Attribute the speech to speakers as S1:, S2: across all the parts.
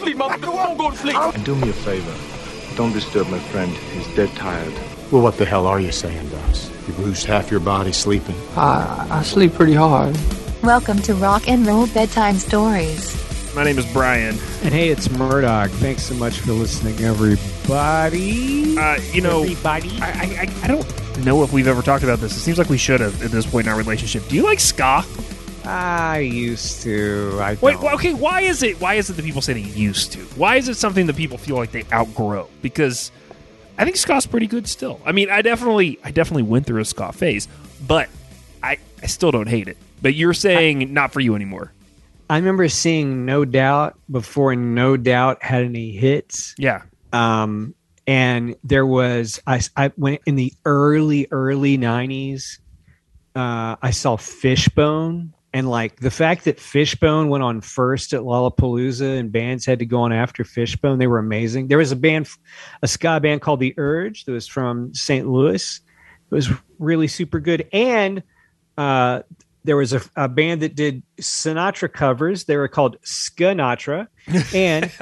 S1: sleep, motherfucker. Don't go to sleep.
S2: And do me a favor. Don't disturb my friend. He's dead tired.
S3: Well, what the hell are you saying, Doss? You've lose half your body sleeping.
S4: I, I sleep pretty hard.
S5: Welcome to Rock and Roll Bedtime Stories.
S6: My name is Brian.
S7: And hey, it's Murdoch. Thanks so much for listening, everybody.
S6: Uh, you know,
S7: everybody.
S6: I, I, I don't know if we've ever talked about this. It seems like we should have at this point in our relationship. Do you like ska?
S7: I used to. I
S6: Wait,
S7: don't.
S6: okay. Why is it? Why is it that people say they used to? Why is it something that people feel like they outgrow? Because I think ska's pretty good still. I mean, I definitely, I definitely went through a Scott phase, but I, I still don't hate it. But you're saying not for you anymore.
S7: I remember seeing No Doubt before No Doubt had any hits.
S6: Yeah.
S7: Um, and there was I I went in the early early '90s. Uh, I saw Fishbone, and like the fact that Fishbone went on first at Lollapalooza, and bands had to go on after Fishbone. They were amazing. There was a band, a ska band called The Urge, that was from St. Louis. It was really super good, and uh, there was a, a band that did Sinatra covers. They were called Skanatra, and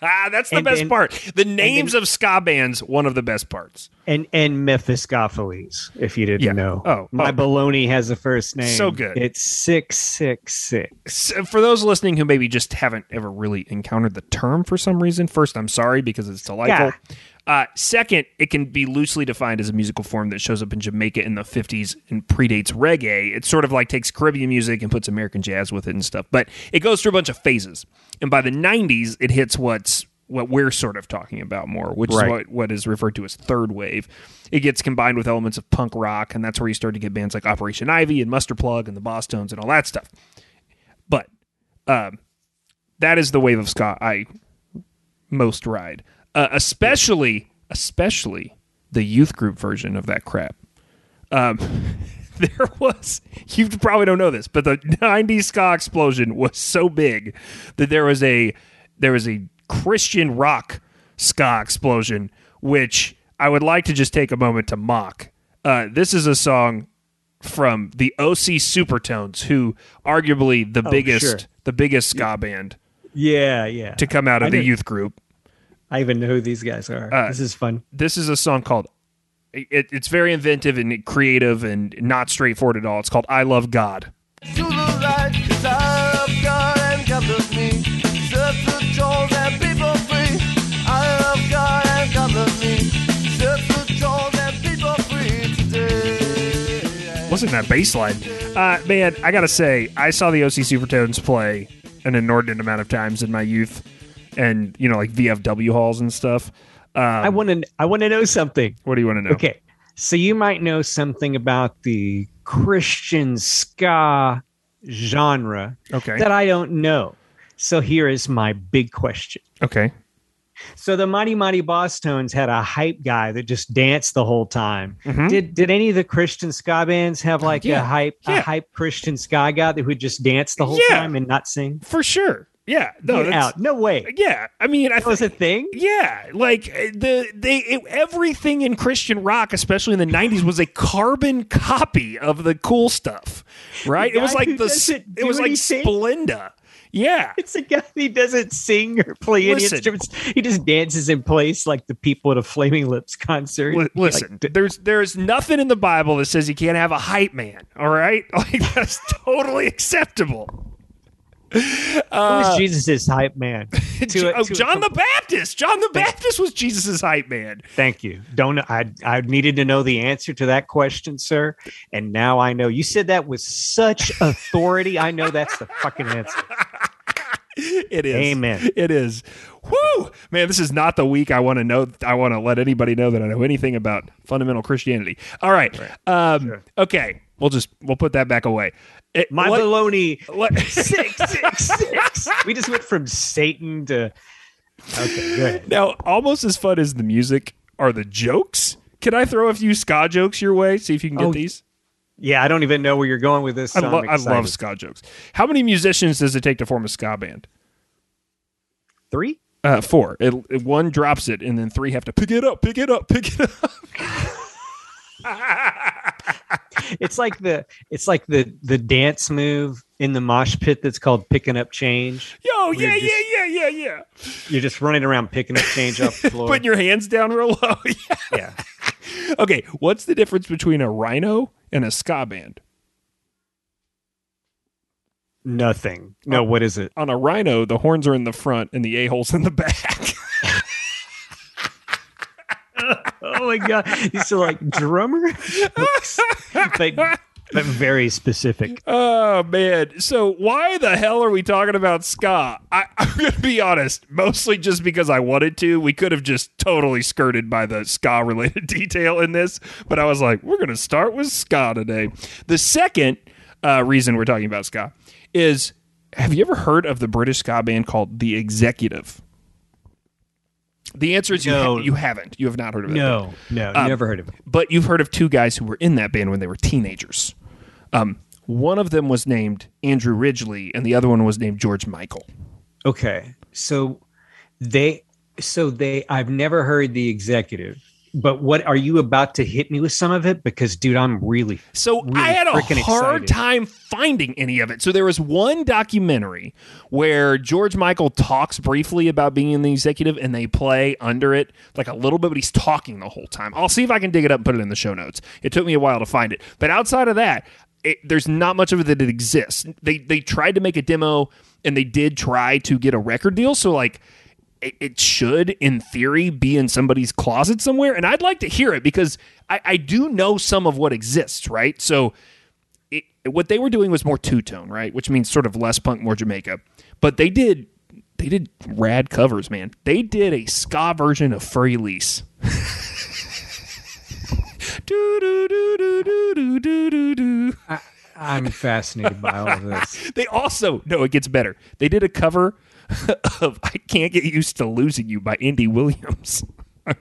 S6: That's the
S7: And-
S6: best
S7: and-
S6: part. The names of ska bands, one of the best parts.
S7: and and Mephiskapheles, if you didn't
S6: Yeah.
S7: know.
S6: Oh, oh.
S7: my
S6: oh.
S7: baloney has a first name.
S6: So good.
S7: It's six six six.
S6: So for those listening who maybe just haven't ever really encountered the term for some reason, first, I'm sorry because it's delightful. Uh, second, it can be loosely defined as a musical form that shows up in Jamaica in the 50s and predates reggae. It sort of like takes Caribbean music and puts American jazz with it and stuff, but it goes through a bunch of phases. And by the 90s, it hits what's what we're sort of talking about more, which is what, what is referred to as third wave. It gets combined with elements of punk rock, and that's where you start to get bands like Operation Ivy and Mustard Plug and the Bosstones and all that stuff. But um, that is the wave of ska I most ride, uh, especially especially the youth group version of that crap. Um, there was you probably don't know this, but the '90s ska explosion was so big that there was a there was a Christian rock ska explosion, which I would like to just take a moment to mock. Uh, this is a song from the OC Supertones, who arguably the biggest
S7: sure.
S6: the biggest ska band
S7: Yeah, yeah.
S6: to come out of
S7: I
S6: the youth group.
S7: I even know who these guys are.
S6: Uh,
S7: this is fun.
S6: This is a song called. It, it's very inventive and creative and not straightforward at all. It's called "I Love God."
S8: To the right, cause I love God and God loves me. Set the trolls and people free. I love God and God loves me. Set the trolls and people free today.
S6: Wasn't that bass line? Uh, man, I gotta say, I saw the OC Supertones play an inordinate amount of times in my youth, and you know, like VFW halls and stuff. Um,
S7: I want to. I want to know something.
S6: what do you want to know?
S7: Okay, so you might know something about the Christian ska genre
S6: Okay.
S7: that I don't know. So here is my big question.
S6: Okay.
S7: So the Mighty Mighty Bosstones had a hype guy that just danced the whole time.
S6: Mhm.
S7: Did did any of the Christian ska bands have like
S6: Yeah.
S7: a hype
S6: Yeah.
S7: a hype Christian ska guy that would just dance the whole
S6: Yeah.
S7: time and not sing?
S6: For sure. Yeah. No.
S7: Get out. No way.
S6: Yeah. I mean, I
S7: That was a thing.
S6: Yeah, like uh, the they it, everything in Christian rock, especially in the '90s, was a carbon copy of the cool stuff, right? It was like the it was like? Splenda. Yeah,
S7: It's a guy who doesn't sing or play any instruments. He just dances in place like the people at a Flaming Lips concert.
S6: Li- listen,
S7: Like,
S6: there's there's nothing in the Bible that says you can't have a hype man. All right, like that's totally acceptable.
S7: Who was Jesus' hype man? To a-
S6: oh,
S7: to
S6: John
S7: com-
S6: the Baptist. John the Baptist was Jesus's hype man.
S7: Thank you. Don't I? I needed to know the answer to that question, sir, and now I know. You said that with such authority. I know that's the fucking answer.
S6: It is.
S7: Amen.
S6: It is. Woo, man! This is not the week I want to know. I want to let anybody know that I know anything about fundamental Christianity. All right. Um, Okay. We'll just we'll put that back away. It-
S7: My
S6: what-
S7: baloney.
S6: what-
S7: Six, six, six. We just went from Satan to. Okay, good.
S6: now, almost as fun as the music are the jokes. Can I throw a few ska jokes your way? See if you can get
S7: Oh,
S6: these.
S7: Yeah, I don't even know where you're going with this.
S6: I,
S7: So I'm
S6: lo- I love ska jokes. How many musicians does it take to form a ska band?
S7: three.
S6: Uh, four. It, it- one drops it, and then three have to pick it up, pick it up, pick it up.
S7: it's like the it's like the the dance move in the mosh pit that's called picking up change.
S6: Yo, yeah,
S7: just-
S6: yeah, yeah, yeah, yeah.
S7: You're just running around picking up change off the floor.
S6: Putting your hands down real low. Yeah.
S7: yeah.
S6: Okay, what's the difference between a rhino and a ska band?
S7: Nothing. No, what is it?
S6: On a rhino, the horns are in the front and the a holes in the back.
S7: Oh my god. So like drummer? but, but very specific.
S6: oh man! So why the hell are we talking about ska? I, I'm gonna be honest, mostly just because I wanted to. We could have just totally skirted by the ska related detail in this, but I was like, we're gonna start with ska today. The second uh, reason we're talking about ska is: Have you ever heard of the British ska band called The Executive? The answer is you,
S7: No.
S6: ha- you haven't. You have not heard of it.
S7: No, no,
S6: Um,
S7: never heard of it.
S6: but you've heard of two guys who were in that band when they were teenagers. Um, one of them was named Andrew Ridgeley, and the other one was named George Michael.
S7: Okay. So they so they I've never heard the executive. But what are you about to hit me with some of it? Because dude, I'm really
S6: So
S7: Really
S6: I had a hard
S7: excited.
S6: time finding any of it. So there was one documentary where George Michael talks briefly about being in the executive, and they play under it like a little bit, but he's talking the whole time. I'll see if I can dig it up and put it in the show notes. It took me a while to find it, but outside of that, it, there's not much of it that exists. They they tried to make a demo, and they did try to get a record deal. So like it, it should, in theory, be in somebody's closet somewhere. And I'd like to hear it because I, I do know some of what exists, right? So it, what they were doing was more two tone, right? Which means sort of less punk, more Jamaica. But they did they did rad covers, man. They did a ska version of Für Elise. I,
S7: I'm fascinated by all of this.
S6: they also no, it gets better. They did a cover of "I Can't Get Used to Losing You" by Andy Williams.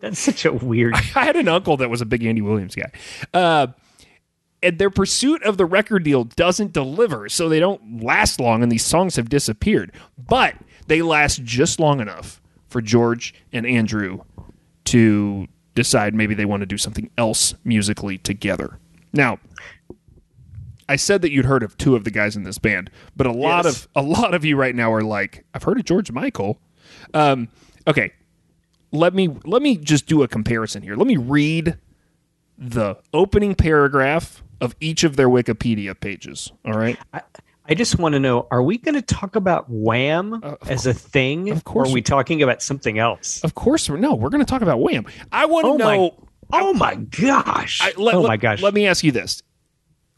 S7: That's such a weird
S6: I had an uncle that was a big Andy Williams guy. Uh, and their pursuit of the record deal doesn't deliver, so they don't last long, and these songs have disappeared. But they last just long enough for George and Andrew to decide maybe they want to do something else musically together. Now, I said that you'd heard of two of the guys in this band, but a lot
S7: Yes.
S6: of a lot of you right now are like, I've heard of George Michael. Um, okay, let me let me just do a comparison here. Let me read the opening paragraph of each of their Wikipedia pages. All right.
S7: I just want to know: Are we going to talk about Wham as a thing,
S6: of course
S7: or are we talking about something else?
S6: Of course, we're, no, we're going to talk about Wham. I want to
S7: Oh my-
S6: know.
S7: Oh my gosh!
S6: I, let,
S7: oh
S6: let-
S7: my gosh!
S6: Let me ask you this: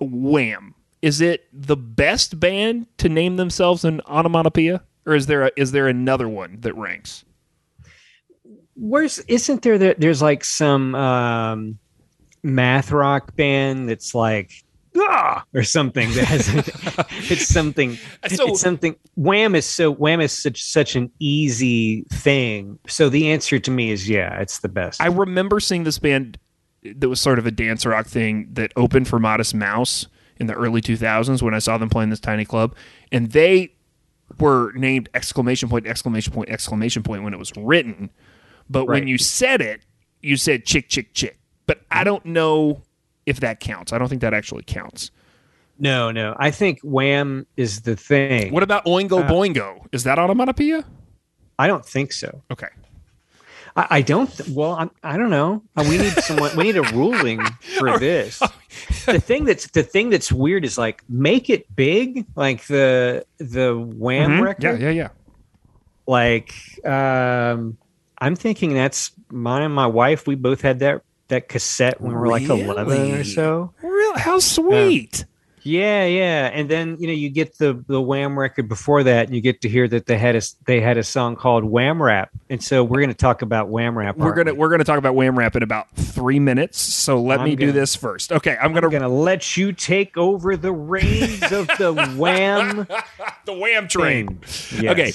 S6: Wham is it the best band to name themselves an onomatopoeia, or is there a, is there another one that ranks?
S7: Where's isn't there? That there's like some um, math rock band that's like ah or something that has it's something
S6: So-
S7: it's something wham is so wham is such such an easy thing so the answer to me is yeah it's the best
S6: I remember seeing this band that was sort of a dance rock thing that opened for Modest Mouse in the early 2000s when I saw them playing this tiny club, and they were named exclamation point exclamation point exclamation point when it was written, but when you said it, you said chick chick chick. But I don't know if that counts. I don't think that actually counts.
S7: no no i think wham is the thing
S6: What about Oingo uh, Boingo? Is that onomatopoeia?
S7: i don't think so
S6: Okay.
S7: I, I don't th- well I'm, i don't know Uh, we need someone we need a ruling for this the thing that's the thing that's weird is like make it big like the the wham
S6: Mhm.
S7: record
S6: Yeah, yeah, yeah.
S7: like um i'm thinking that's mine and my wife we both had that that cassette when we were like 11 or so
S6: Real? How sweet.
S7: yeah yeah yeah. and then you know you get the the wham record before that and you get to hear that they had a they had a song called wham rap and so we're going to talk about wham rap
S6: we're gonna
S7: we?
S6: we're gonna talk about Wham Rap in about three minutes. So let
S7: I'm
S6: me do
S7: gonna-
S6: this first. Okay, I'm gonna,
S7: I'm gonna let you take over the reins of the wham
S6: the Wham train.
S7: Yes.
S6: Okay,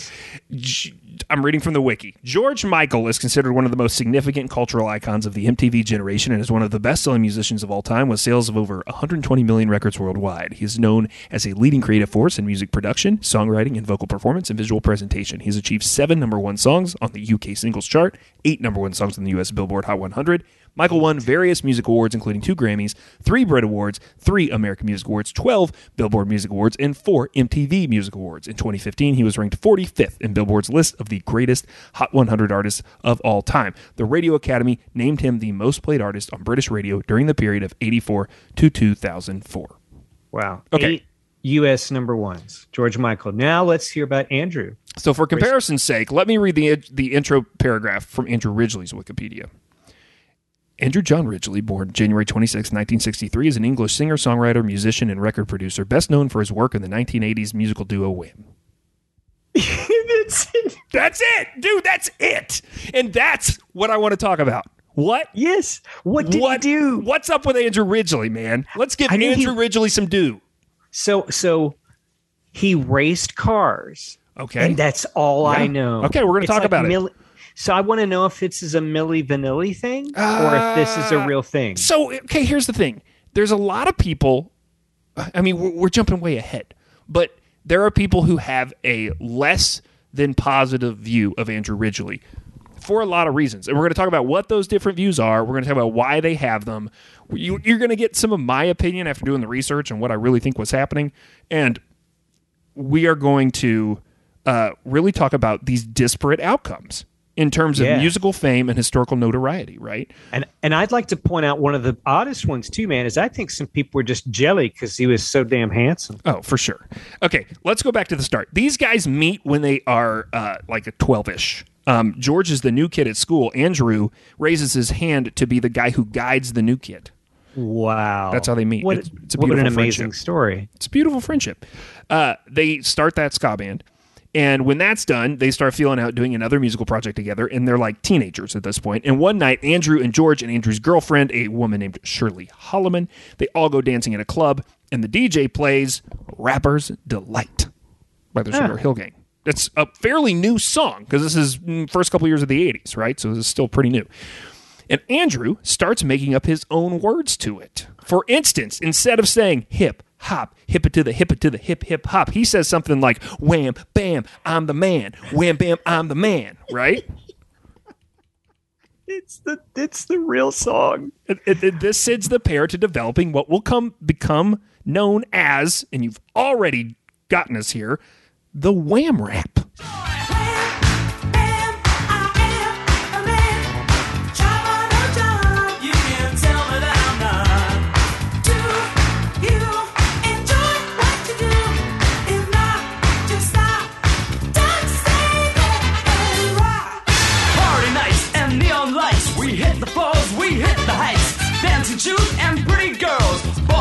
S6: G- I'm reading from the wiki. George Michael is considered one of the most significant cultural icons of the MTV generation and is one of the best-selling musicians of all time with sales of over 120 million records worldwide. He is known as a leading creative force in music production, songwriting, and vocal performance and visual presentation. He's achieved seven number one songs on the UK singles chart, eight number one songs on the US Billboard Hot 100, Michael won various music awards, including two Grammys, three Brit Awards, three American Music Awards, 12 Billboard Music Awards, and four MTV Music Awards. In 2015, he was ranked 45th in Billboard's list of the greatest Hot 100 artists of all time. The Radio Academy named him the most played artist on British radio during the period of 84 to 2004.
S7: Wow.
S6: Okay.
S7: Eight U.S. number ones. George Michael. Now let's hear about Andrew.
S6: So, for comparison's sake, let me read the the intro paragraph from Andrew Ridgeley's Wikipedia. Andrew John Ridgeley, born January 26, 1963, is an English singer, songwriter, musician, and record producer, best known for his work in the 1980s musical duo Wham.
S7: That's it.
S6: That's it, dude. That's it, and that's what I want to talk about. What?
S7: Yes. What did
S6: what
S7: he do?
S6: What's up with Andrew Ridgeley, man? Let's give
S7: I he-
S6: Andrew Ridgeley some due.
S7: So so he raced cars.
S6: Okay.
S7: And that's all I know.
S6: Okay, we're gonna talk
S7: like
S6: about it.
S7: So I want to know if this is a Milli Vanilli thing or if this is a real thing.
S6: So, okay, here's the thing. There's a lot of people. I mean, we're, we're jumping way ahead, but there are people who have a less than positive view of Andrew Ridgeley for a lot of reasons. And we're going to talk about what those different views are. We're going to talk about why they have them. You, you're going to get some of my opinion after doing the research and what I really think was happening. And we are going to uh, really talk about these disparate outcomes in terms of
S7: Yeah.
S6: musical fame and historical notoriety, right?
S7: And and I'd like to point out one of the oddest ones too, man. Is I think some people were just jelly because he was so damn handsome.
S6: Oh, for sure. Okay, let's go back to the start. These guys meet when they are uh, like a 12 ish. Um, George is the new kid at school. Andrew raises his hand to be the guy who guides the new kid.
S7: Wow,
S6: That's how they meet.
S7: What,
S6: It's- it's a
S7: what an
S6: beautiful
S7: amazing
S6: friendship.
S7: story.
S6: It's a beautiful friendship. Uh, they start that ska band. And when that's done, they start feeling out doing another musical project together, and they're like teenagers at this point. And one night, Andrew and George and Andrew's girlfriend, a woman named Shirley Holliman, they all go dancing at a club, and the DJ plays "Rapper's Delight" by the Sugarhill Gang. It's a fairly new song because this is mm, first couple years of the '80s, right? So this is still pretty new. And Andrew starts making up his own words to it. For instance, instead of saying hip, hop, hip it to the hip it to the hip, hip, hop, he says something like wham, bam, I'm the man. Wham, bam, I'm the man, right?
S7: It's the it's the real song.
S6: It- it- it- this sends the pair to developing what will come become known as, and you've already gotten us here, the wham rap.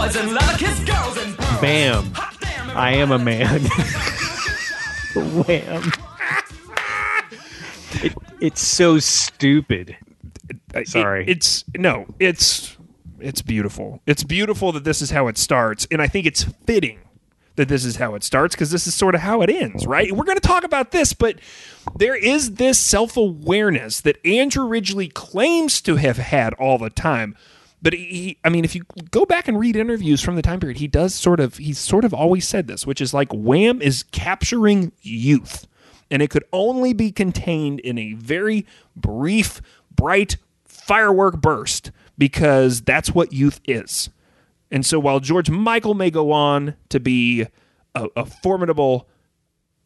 S1: Boys and leather kiss girls and pearls.
S7: Bam.
S1: Damn,
S7: I am a man. Wham. It, it's so stupid. Sorry.
S6: it- it's no, it's it's beautiful. It's beautiful that this is how it starts, and I think it's fitting that this is how it starts because this is sort of how it ends, right? We're going to talk about this, but there is this self awareness that Andrew Ridgeley claims to have had all the time. But he, I mean, if you go back and read interviews from the time period, he does sort of, he's sort of always said this, which is like Wham is capturing youth and it could only be contained in a very brief, bright firework burst because that's what youth is. And so while George Michael may go on to be a, a formidable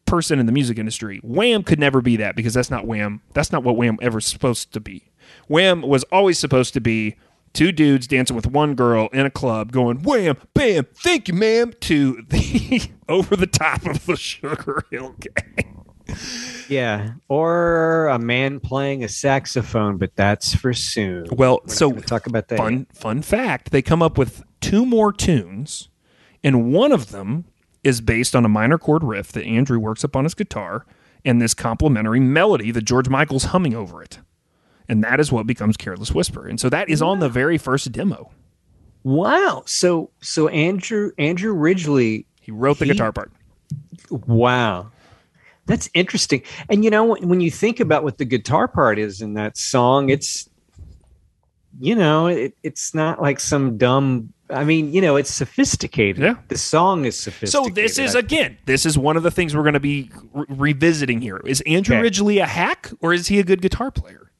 S6: person in the music industry, Wham could never be that because that's not Wham. That's not what Wham ever supposed to be. Wham was always supposed to be two dudes dancing with one girl in a club going wham, bam, thank you, ma'am, to the over the top of the Sugarhill Gang.
S7: Yeah. Or a man playing a saxophone, but that's for soon.
S6: Well,
S7: We're
S6: so
S7: talk about that.
S6: Fun fun fact: they come up with two more tunes, and one of them is based on a minor chord riff that Andrew works up on his guitar, and this complementary melody that George Michael's humming over it, and that is what becomes "Careless Whisper." And so that is on the very first demo.
S7: Wow. So so Andrew Andrew Ridgeley.
S6: He wrote the
S7: He-
S6: guitar part.
S7: Wow. That's interesting. And you know when you think about what the guitar part is in that song, it's you know, it, it's not like some dumb I mean, you know, it's sophisticated.
S6: Yeah.
S7: The song is sophisticated.
S6: So this is again, this is one of the things we're going to be re- revisiting here. Is Andrew
S7: Okay.
S6: Ridgeley a hack or is he a good guitar player?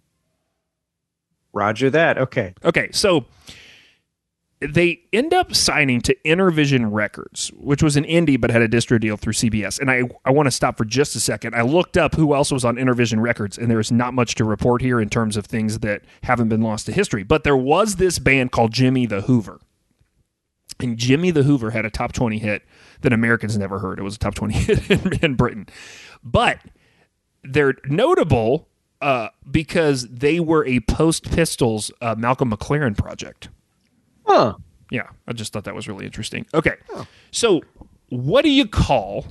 S7: Roger that. Okay.
S6: Okay, so they end up signing to Innervision Records, which was an indie but had a distro deal through CBS. And I, I want to stop for just a second. I looked up who else was on Innervision Records, and there's not much to report here in terms of things that haven't been lost to history. But there was this band called Jimmy the Hoover. And Jimmy the Hoover had a top 20 hit that Americans never heard. It was a top 20 hit in, in Britain. But they're notable uh, because they were a post Pistols uh, Malcolm McLaren project.
S7: Huh.
S6: Yeah, I just thought that was really interesting. Okay. So, what do you call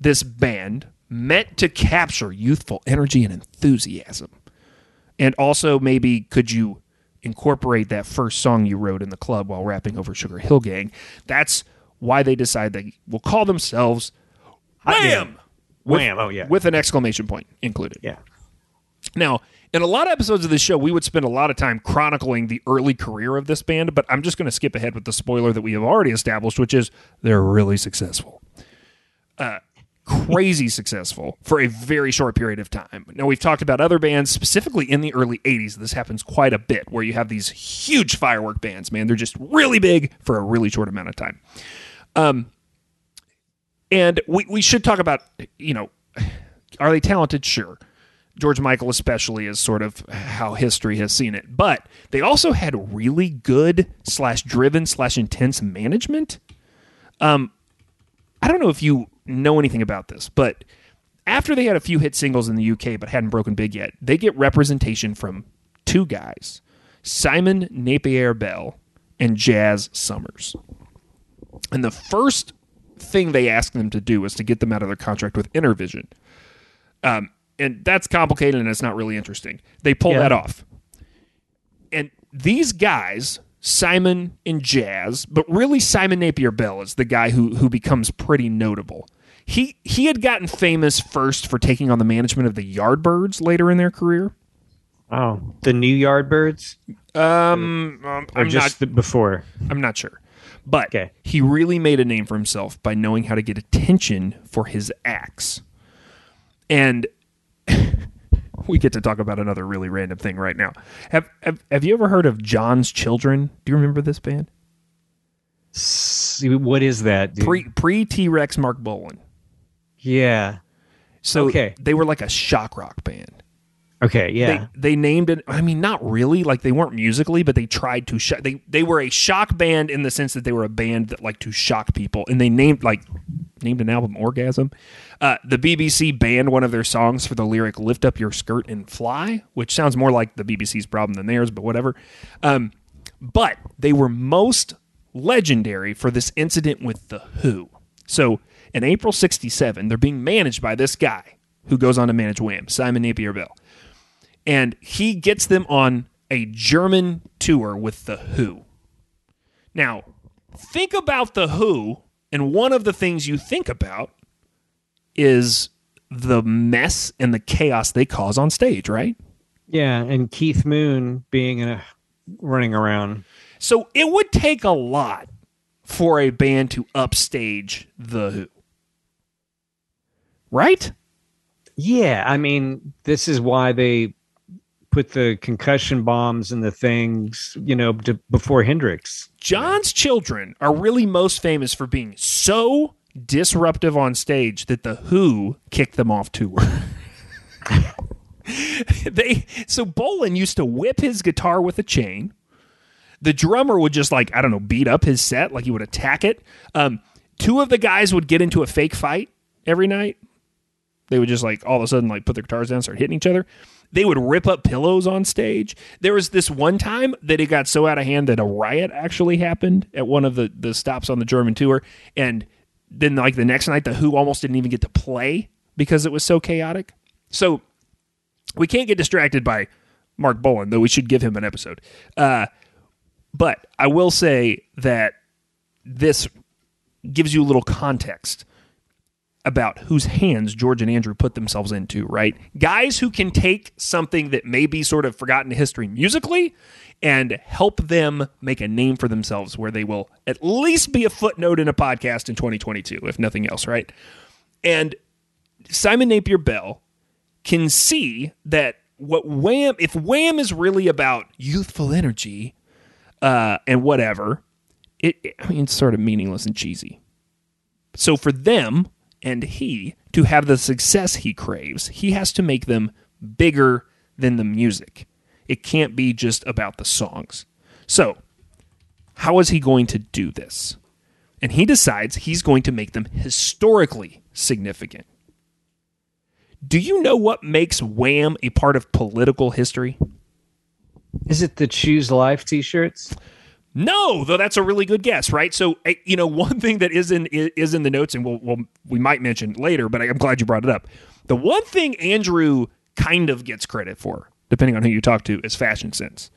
S6: this band meant to capture youthful energy and enthusiasm? And also, maybe could you incorporate that first song you wrote in the club while rapping over Sugarhill Gang? That's why they decide they will call themselves Wham! With-
S7: Wham! Oh, yeah.
S6: With an exclamation point included.
S7: Yeah.
S6: Now, in a lot of episodes of this show, we would spend a lot of time chronicling the early career of this band, but I'm just going to skip ahead with the spoiler that we have already established, which is they're really successful. Uh, crazy successful for a very short period of time. Now, we've talked about other bands, specifically in the early 80s. This happens quite a bit where you have these huge firework bands, man. They're just really big for a really short amount of time. Um, and we, we should talk about, you know, are they talented? Sure. George Michael, especially, is sort of how history has seen it. But they also had really good slash driven slash intense management. Um, I don't know if you know anything about this, but after they had a few hit singles in the UK but hadn't broken big yet, they get representation from two guys Simon Napier Bell and Jazz Summers. And the first thing they asked them to do was to get them out of their contract with Innervision. Um, and that's complicated and it's not really interesting. They pull
S7: Yeah.
S6: that off. And these guys, Simon and Jazz, but really Simon Napier Bell is the guy who who becomes pretty notable. He he had gotten famous first for taking on the management of the Yardbirds later in their career.
S7: Oh, the new Yardbirds,
S6: Um, um,
S7: or
S6: I'm
S7: just
S6: not
S7: before?
S6: I'm not sure. But
S7: Okay.
S6: he really made a name for himself by knowing how to get attention for his acts. And we get to talk about another really random thing right now. Have, have have you ever heard of John's Children? Do you remember this band?
S7: What is that? Dude?
S6: Pre pre T Rex Marc Bolan.
S7: yeah.
S6: So
S7: Okay.
S6: they were like a shock rock band.
S7: Okay. Yeah.
S6: They, they named it. I mean, not really. Like they weren't musically, but they tried to. Sh- they they were a shock band in the sense that they were a band that liked to shock people, and they named like named an album "Orgasm." Uh, the BBC banned one of their songs for the lyric "Lift up your skirt and fly," which sounds more like the BBC's problem than theirs, but whatever. Um, but they were most legendary for this incident with the Who. So in April '67, they're being managed by this guy who goes on to manage Wham, Simon Napier Bell and he gets them on a German tour with the Who. Now, think about the Who, and one of the things you think about is the mess and the chaos they cause on stage, right?
S7: yeah. And Keith Moon being in a running around.
S6: So it would take a lot for a band to upstage the Who. Right?
S7: Yeah. I mean, this is why they put the concussion bombs and the things, you know, to, before Hendrix.
S6: John's children are really most famous for being so disruptive on stage that the Who kicked them off tour. they so Bolan used to whip his guitar with a chain. The drummer would just like I don't know beat up his set like he would attack it. Um, two of the guys would get into a fake fight every night. They would just like all of a sudden like put their guitars down, start hitting each other. They would rip up pillows on stage. There was this one time that it got so out of hand that a riot actually happened at one of the the stops on the German tour, and then like the next night, the Who almost didn't even get to play because it was so chaotic. So we can't get distracted by Marc Bolan, though we should give him an episode. Uh, but I will say that this gives you a little context about whose hands George and Andrew put themselves into, right? Guys who can take something that may be sort of forgotten in history musically and help them make a name for themselves where they will at least be a footnote in a podcast in 2022, if nothing else, right? And Simon Napier Bell can see that what Wham if Wham is really about youthful energy uh, and whatever, it, it I mean it's sort of meaningless and cheesy. So for them and he to have the success he craves, he has to make them bigger than the music. It can't be just about the songs. So, how is he going to do this? And he decides he's going to make them historically significant. Do you know what makes Wham a part of political history?
S7: Is it the Choose Life T-shirts?
S6: No, though that's a really good guess, right? So, eh, you know, one thing that is in is in the notes, and we'll, we'll we might mention later, but I'm glad you brought it up. The one thing Andrew kind of gets credit for, depending on who you talk to, is fashion sense.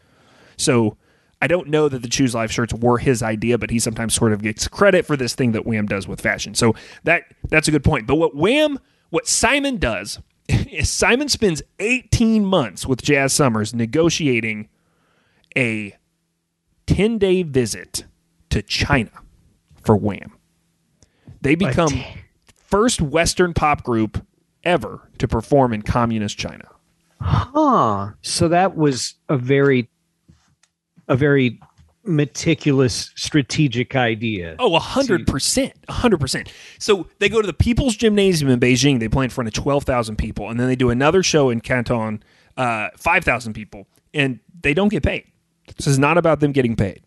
S6: So, I don't know that the Choose Life shirts were his idea, but he sometimes sort of gets credit for this thing that Wham does with fashion. So that that's a good point. But what Wham, what Simon does is Simon spends 18 months with Jazz Summers negotiating a 10 day visit to China for Wham. They become first Western pop group ever to perform in communist China.
S7: Huh. So that was a very a very meticulous strategic idea.
S6: Oh, a hundred percent, a hundred percent. So they go to the People's Gymnasium in Beijing. They play in front of twelve thousand people, and then they do another show in Canton, uh, five thousand people, and they don't get paid. This is not about them getting paid,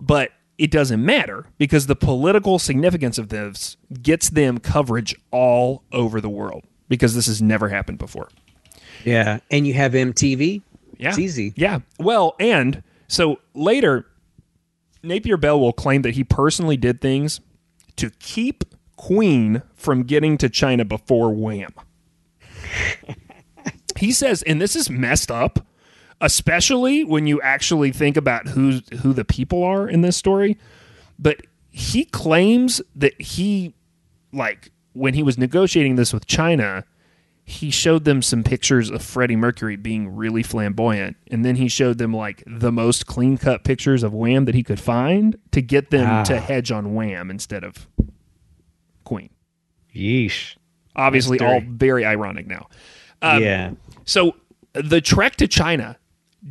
S6: but it doesn't matter because the political significance of this gets them coverage all over the world because this has never happened before.
S7: Yeah. And you have MTV.
S6: Yeah.
S7: It's easy.
S6: Yeah. Well, and so later, Napier Bell will claim that he personally did things to keep Queen from getting to China before Wham. he says, and this is messed up, especially when you actually think about who who the people are in this story. But he claims that he, like, when he was negotiating this with China, he showed them some pictures of Freddie Mercury being really flamboyant, and then he showed them like the most clean cut pictures of Wham that he could find to get them to hedge on Wham instead of Queen.
S7: Yeesh.
S6: Obviously, all very ironic now. Um,
S7: yeah.
S6: So the trek to China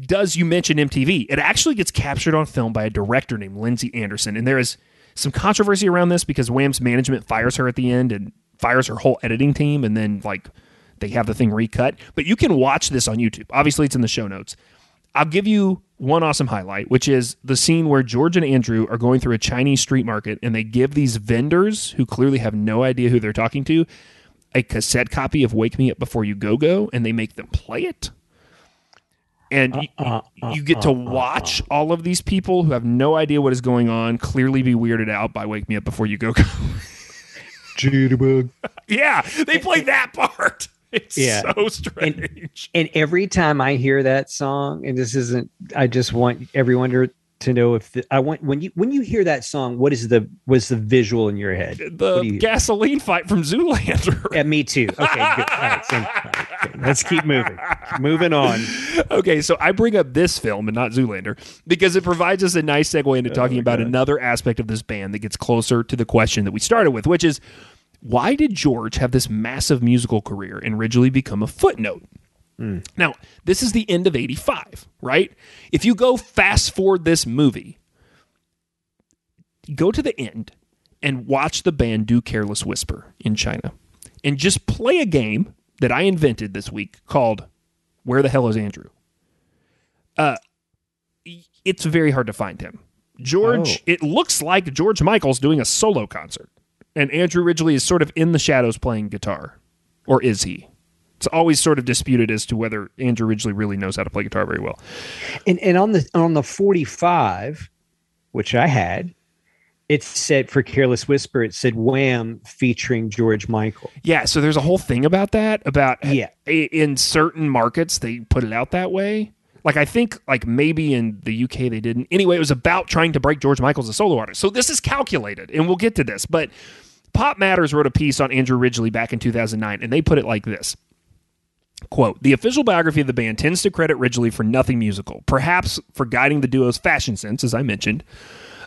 S6: does you mention MTV? It actually gets captured on film by a director named Lindsay Anderson, and there is some controversy around this because Wham's management fires her at the end and fires her whole editing team, and then like they have the thing recut. But you can watch this on YouTube. Obviously, it's in the show notes. I'll give you one awesome highlight, which is the scene where George and Andrew are going through a Chinese street market and they give these vendors who clearly have no idea who they're talking to a cassette copy of Wake Me Up Before You Go Go and they make them play it. And you, uh-uh. you get to uh-uh. watch all of these people who have no idea what is going on clearly be weirded out by Wake Me Up Before You Go Go.
S7: Jitterbug.
S6: yeah, they play that part. It's
S7: Yeah.
S6: so strange.
S7: And every time I hear that song, and this isn't, I just want everyone to, to know if the, I want when you when you hear that song, what is the was the visual in your head?
S6: The
S7: you-
S6: gasoline fight from Zoolander.
S7: Yeah, me too. Okay, good. All right, same- all right, good. Let's keep moving. Moving on.
S6: okay, so I bring up this film and not Zoolander because it provides us a nice segue into oh talking
S7: Oh
S6: about another aspect of this band that gets closer to the question that we started with, which is why did George have this massive musical career and originally become a footnote? Hmm. Now, this is the end of 85, right? If you go fast forward this movie, go to the end and watch the band do Careless Whisper in China and just play a game that I invented this week called Where the Hell is Andrew? Uh, it's very hard to find him. George,
S7: Oh.
S6: it looks like George Michael's doing a solo concert, and Andrew Ridgeley is sort of in the shadows playing guitar. Or is he? It's always sort of disputed as to whether Andrew Ridgeley really knows how to play guitar very well.
S7: And and on the on the 45, which I had, it said for Careless Whisper, it said Wham featuring George Michael.
S6: Yeah, so there's a whole thing about that. About
S7: Yeah.
S6: in certain markets they put it out that way. Like I think like maybe in the UK they didn't. Anyway, it was about trying to break George Michael as a solo artist. So this is calculated, and we'll get to this. But Pop Matters wrote a piece on Andrew Ridgeley back in 2009, and they put it like this. Quote, the official biography of the band tends to credit Ridgeley for nothing musical, perhaps for guiding the duo's fashion sense, as I mentioned,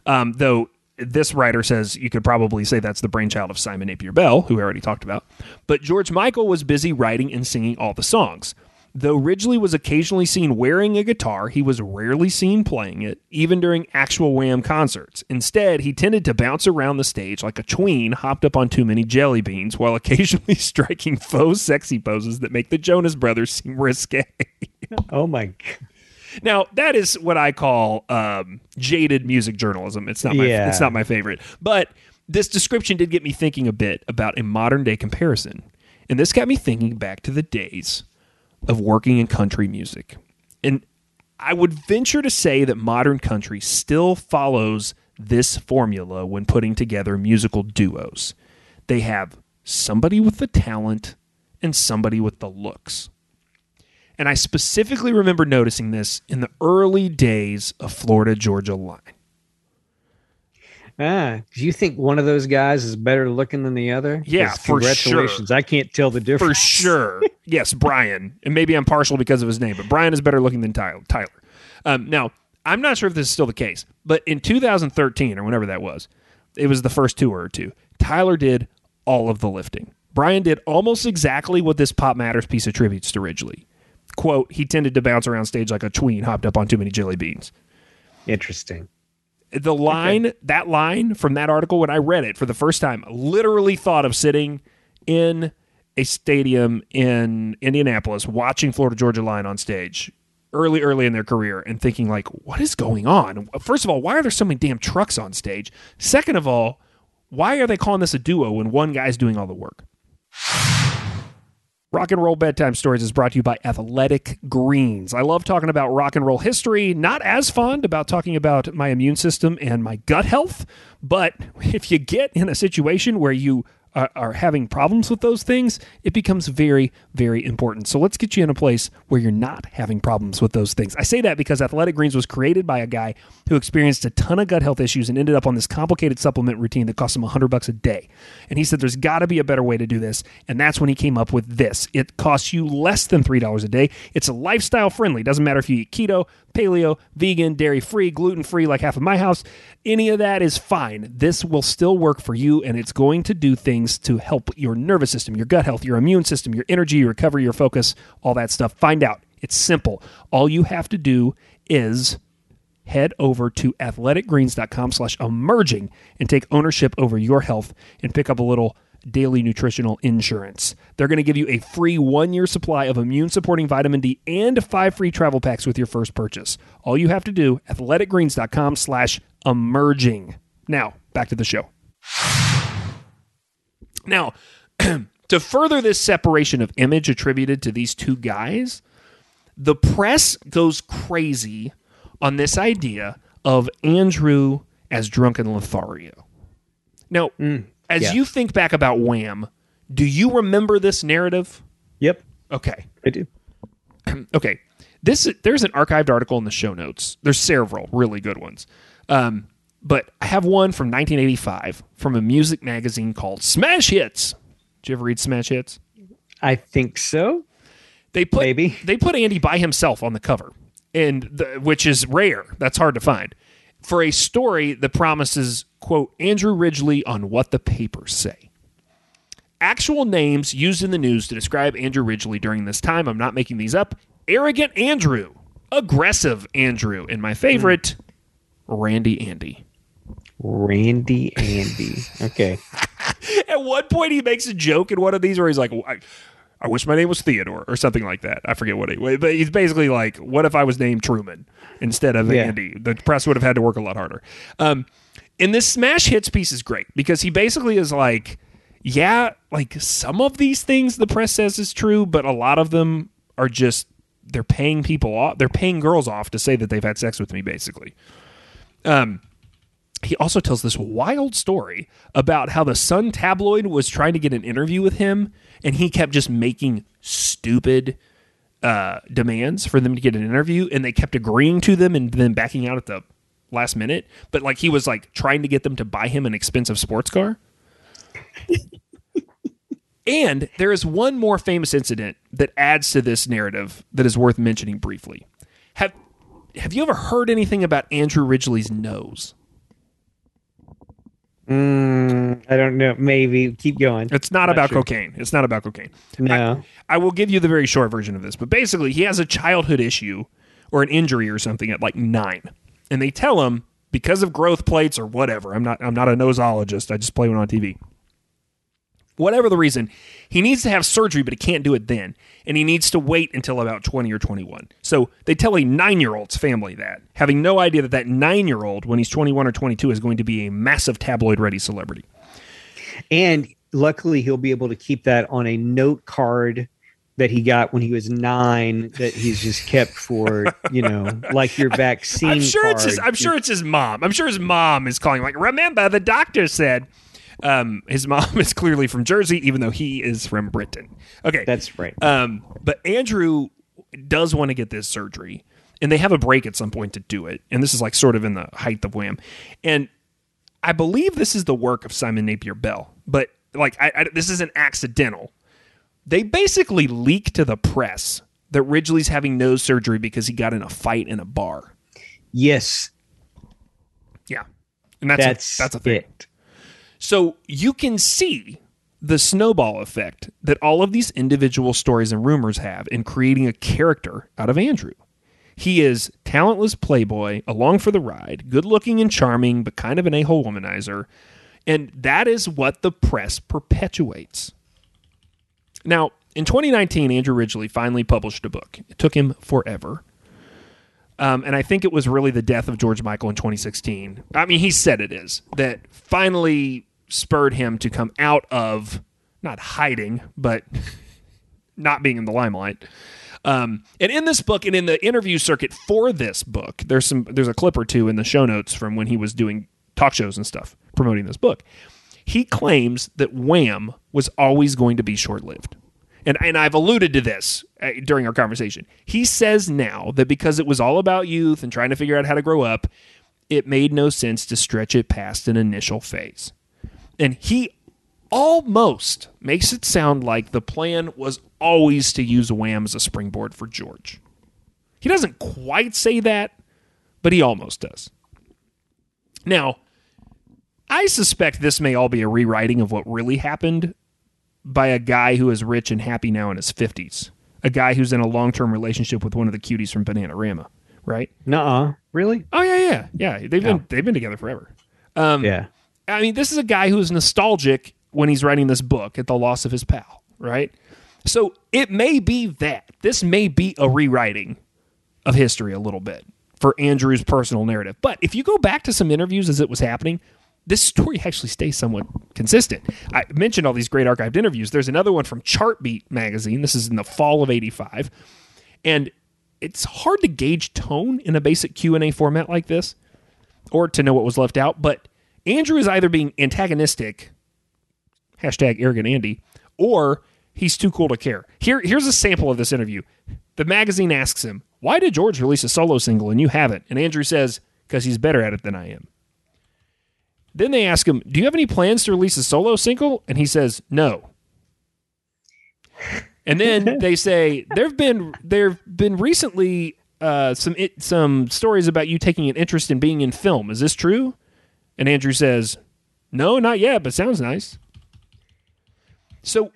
S6: um, though this writer says you could probably say that's the brainchild of Simon Napier Bell, who we already talked about. But George Michael was busy writing and singing all the songs. Though Ridgeley was occasionally seen wearing a guitar, he was rarely seen playing it, even during actual Wham concerts. Instead, he tended to bounce around the stage like a tween hopped up on too many jelly beans, while occasionally striking faux sexy poses that make the Jonas Brothers seem risque.
S7: Oh my!
S6: Now that is what I call um, jaded music journalism. It's not my
S7: Yeah.
S6: it's not my favorite, but this description did get me thinking a bit about a modern day comparison, and this got me thinking back to the days of working in country music, and I would venture to say that modern country still follows this formula when putting together musical duos. They have somebody with the talent and somebody with the looks. And I specifically remember noticing this in the early days of Florida Georgia Line.
S7: Ah, do you think one of those guys is better looking than the other?
S6: Yeah, for
S7: congratulations. I can't tell the difference.
S6: For sure. yes, Brian. And maybe I'm partial because of his name, but Brian is better looking than Tyler. Tyler. Um, now, I'm not sure if this is still the case, but in 2013 or whenever that was, it was the first tour or two. Tyler did all of the lifting. Brian did almost exactly what this Pop Matters piece attributes to Ridgeley. Quote, he tended to bounce around stage like a tween hopped up on too many jelly beans.
S7: Interesting.
S6: the line that line from that article when i read it for the first time literally thought of sitting in a stadium in indianapolis watching florida georgia line on stage early early in their career and thinking like what is going on first of all why are there so many damn trucks on stage second of all why are they calling this a duo when one guy's doing all the work Rock and Roll Bedtime Stories is brought to you by Athletic Greens. I love talking about rock and roll history, not as fond about talking about my immune system and my gut health, but if you get in a situation where you are, are having problems with those things, it becomes very, very important. So let's get you in a place where you're not having problems with those things. I say that because Athletic Greens was created by a guy who experienced a ton of gut health issues and ended up on this complicated supplement routine that cost him 100 bucks a day. And he said there's got to be a better way to do this, and that's when he came up with this. It costs you less than $3 a day. It's a lifestyle friendly. Doesn't matter if you eat keto, paleo, vegan, dairy free, gluten free like half of my house. Any of that is fine. This will still work for you and it's going to do things to help your nervous system, your gut health, your immune system, your energy, your recovery, your focus, all that stuff. Find out. It's simple. All you have to do is head over to athleticgreens.com slash emerging and take ownership over your health and pick up a little daily nutritional insurance. They're going to give you a free one year supply of immune supporting vitamin D and five free travel packs with your first purchase. All you have to do, athleticgreens.com slash emerging. Now, back to the show. Now, to further this separation of image attributed to these two guys, the press goes crazy on this idea of Andrew as drunken Lothario. Now, as
S7: yeah.
S6: you think back about Wham, do you remember this narrative?
S7: Yep,
S6: Okay.
S7: I do.
S6: Okay. This there's an archived article in the show notes. There's several really good ones. Um, but I have one from 1985 from a music magazine called Smash Hits. Did you ever read Smash Hits?
S7: I think so.
S6: They put
S7: Maybe.
S6: they put Andy by himself on the cover, and the, which is rare. That's hard to find for a story that promises quote Andrew Ridgeley on what the papers say. Actual names used in the news to describe Andrew Ridgeley during this time. I'm not making these up. Arrogant Andrew, aggressive Andrew, and my favorite, hmm. Randy Andy.
S7: Randy Andy. Okay.
S6: At one point, he makes a joke in one of these where he's like, I, I wish my name was Theodore or something like that. I forget what he, but he's basically like, what if I was named Truman instead of
S7: Yeah.
S6: Andy? The press would have had to work a lot harder. Um, and this smash hits piece is great because he basically is like, yeah, like some of these things the press says is true, but a lot of them are just they're paying people off, they're paying girls off to say that they've had sex with me, basically he also tells this wild story about how the Sun tabloid was trying to get an interview with him, and he kept just making stupid uh, demands for them to get an interview, and they kept agreeing to them and then backing out at the last minute. But like he was like trying to get them to buy him an expensive sports car. and there is one more famous incident that adds to this narrative that is worth mentioning briefly. Have Have you ever heard anything about Andrew Ridgeley's nose?
S7: Mm, I don't know. Maybe keep going.
S6: It's not,
S7: Not
S6: about
S7: sure.
S6: cocaine. It's not about cocaine.
S7: No.
S6: I will give you the very short version of this, but basically, he has a childhood issue or an injury or something at like nine, and they tell him because of growth plates or whatever. I'm not. I'm not a nosologist. I just play one on TV. Whatever the reason, he needs to have surgery, but he can't do it then, and he needs to wait until about 20 or 21. So they tell a nine-year-old's family that, having no idea that that nine-year-old, when he's 21 or 22, is going to be a massive tabloid-ready celebrity.
S7: And luckily, he'll be able to keep that on a note card that he got when he was nine. That he's just kept for you know, like your vaccine.
S6: I'm sure it's his. I'm sure it's his mom. I'm sure his mom is calling like, remember the doctor said. Um, his mom is clearly from Jersey, even though he is from Britain. Okay,
S7: That's right.
S6: Um, but Andrew does want to get this surgery, and they have a break at some point to do it. And this is like sort of in the height of Wham. And I believe this is the work of Simon Napier Bell, but like I, I, this isn't accidental. They basically leak to the press that Ridgeley's having nose surgery because he got in a fight in a bar.
S7: yes,
S6: Yeah, and that's
S7: that's
S6: a, that's a thing.
S7: it.
S6: So you can see the snowball effect that all of these individual stories and rumors have in creating a character out of Andrew. He is talentless playboy, along for the ride, good looking and charming, but kind of an a hole womanizer. And that is what the press perpetuates. Now, in 2019, Andrew Ridgeley finally published a book. It took him forever. Um, and I think it was really the death of George Michael in 2016. I mean, he said it is that finally spurred him to come out of not hiding, but not being in the limelight. Um, and in this book and in the interview circuit for this book, there's some there's a clip or two in the show notes from when he was doing talk shows and stuff promoting this book. He claims that Wham was always going to be short lived. And, and I've alluded to this uh, during our conversation. He says now that because it was all about youth and trying to figure out how to grow up, it made no sense to stretch it past an initial phase. And he almost makes it sound like the plan was always to use Wham as a springboard for George. He doesn't quite say that, but he almost does. Now, I suspect this may all be a rewriting of what really happened by a guy who is rich and happy now in his 50s. A guy who's in a long term relationship with one of the cuties from Bananarama, right?
S7: Nuh-uh. Really?
S6: Oh yeah, yeah, yeah. They've been they've been together forever. Um,
S7: yeah.
S6: I mean, this is a guy who's nostalgic when he's writing this book at the loss of his pal, right? So it may be that this may be a rewriting of history a little bit for Andrew's personal narrative. But if you go back to some interviews as it was happening, this story actually stays somewhat consistent. I mentioned all these great archived interviews. There's another one from Chartbeat magazine. This is in the fall of 85. And it's hard to gauge tone in a basic Q&A format like this or to know what was left out, but Andrew is either being antagonistic, hashtag arrogant Andy, or he's too cool to care. Here, here's a sample of this interview. The magazine asks him, Why did George release a solo single and you haven't? And Andrew says, Because he's better at it than I am. Then they ask him, Do you have any plans to release a solo single? And he says, No. And then they say there've been there've been recently uh, some it, some stories about you taking an interest in being in film. Is this true? And Andrew says, "No, not yet, but sounds nice." So,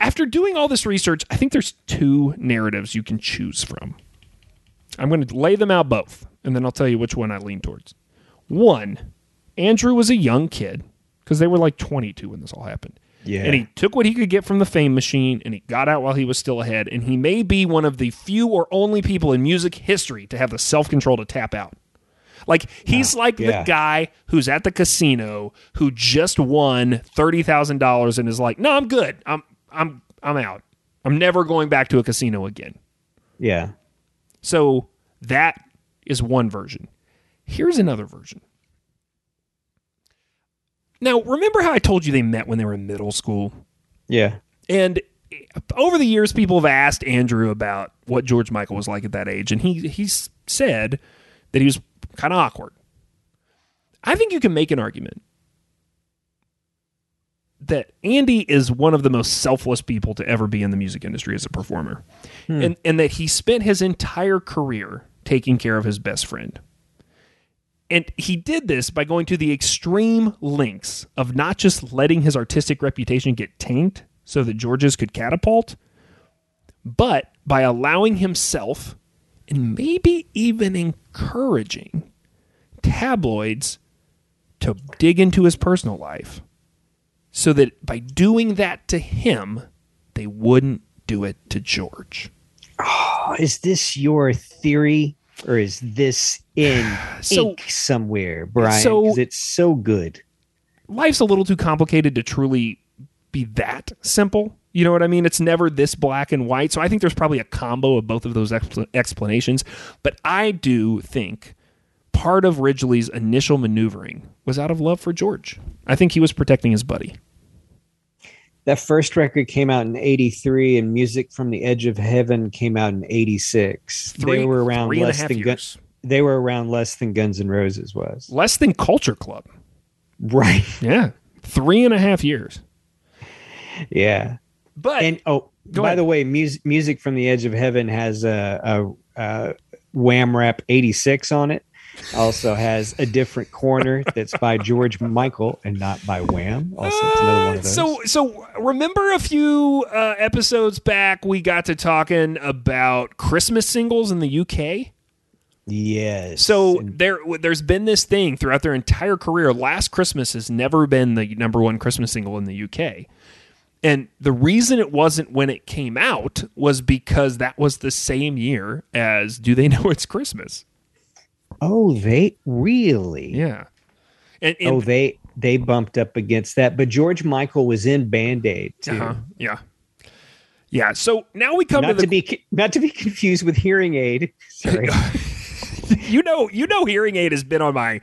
S6: after doing all this research, I think there's two narratives you can choose from. I'm going to lay them out both, and then I'll tell you which one I lean towards. One, Andrew was a young kid because they were like 22 when this all happened.
S7: Yeah.
S6: And he took what he could get from the fame machine and he got out while he was still ahead. And he may be one of the few or only people in music history to have the self control to tap out. Like he's like
S7: yeah.
S6: the guy who's at the casino who just won thirty thousand dollars and is like, "No, I'm good. I'm I'm I'm out. I'm never going back to a casino again."
S7: Yeah.
S6: So that is one version. Here's another version. Now, remember how I told you they met when they were in middle school?
S7: Yeah.
S6: And eh, over the years, people have asked Andrew about what George Michael was like at that age, and he he's said that he was kind of awkward. I think you can make an argument that Andy is one of the most selfless people to ever be in the music industry as a performer, hmm. and and that he spent his entire career taking care of his best friend. And he did this by going to the extreme lengths of not just letting his artistic reputation get tanked so that George's could catapult, but by allowing himself and maybe even encouraging tabloids to dig into his personal life so that by doing that to him, they wouldn't do it to George.
S7: Oh, is this your theory or is this in
S6: So-
S7: ink somewhere, Brian?
S6: so-
S7: it's so good.
S6: life's a little too complicated to truly be that simple. You know what I mean? It's never this black and white. So I think there's probably a combo of both of those expl- explanations. But I do think part of Ridgeley's initial maneuvering was out of love for George. I think he was protecting his buddy.
S7: That first record came out in 83 and Music from the Edge of Heaven came out in 86.
S6: Three,
S7: they were around
S6: three and a
S7: less than Gun- they were around less than Guns N' Roses was.
S6: Less than Culture Club.
S7: Right.
S6: Yeah. Three and a half years.
S7: Yeah.
S6: But
S7: And oh, by
S6: ahead.
S7: the way, music music from the Edge of Heaven has a, a, a Wham Rap 86 on it. Also has a different corner that's by George Michael and not by Wham. Also, it's another one of those.
S6: So, so remember a few uh, episodes back, we got to talking about Christmas singles in the UK.
S7: yes.
S6: So there, there's been this thing throughout their entire career. Last Christmas has never been the number one Christmas single in the UK, and the reason it wasn't when it came out was because that was the same year as "Do They Know It's Christmas?"
S7: oh, they really?
S6: Yeah, and, and
S7: Oh, they they bumped up against that, but George Michael was in Band Aid too.
S6: uh-huh, yeah, yeah. So now we come
S7: Not
S6: to the
S7: to be not to be confused with hearing aid. Sorry.
S6: you know you know hearing aid has been on my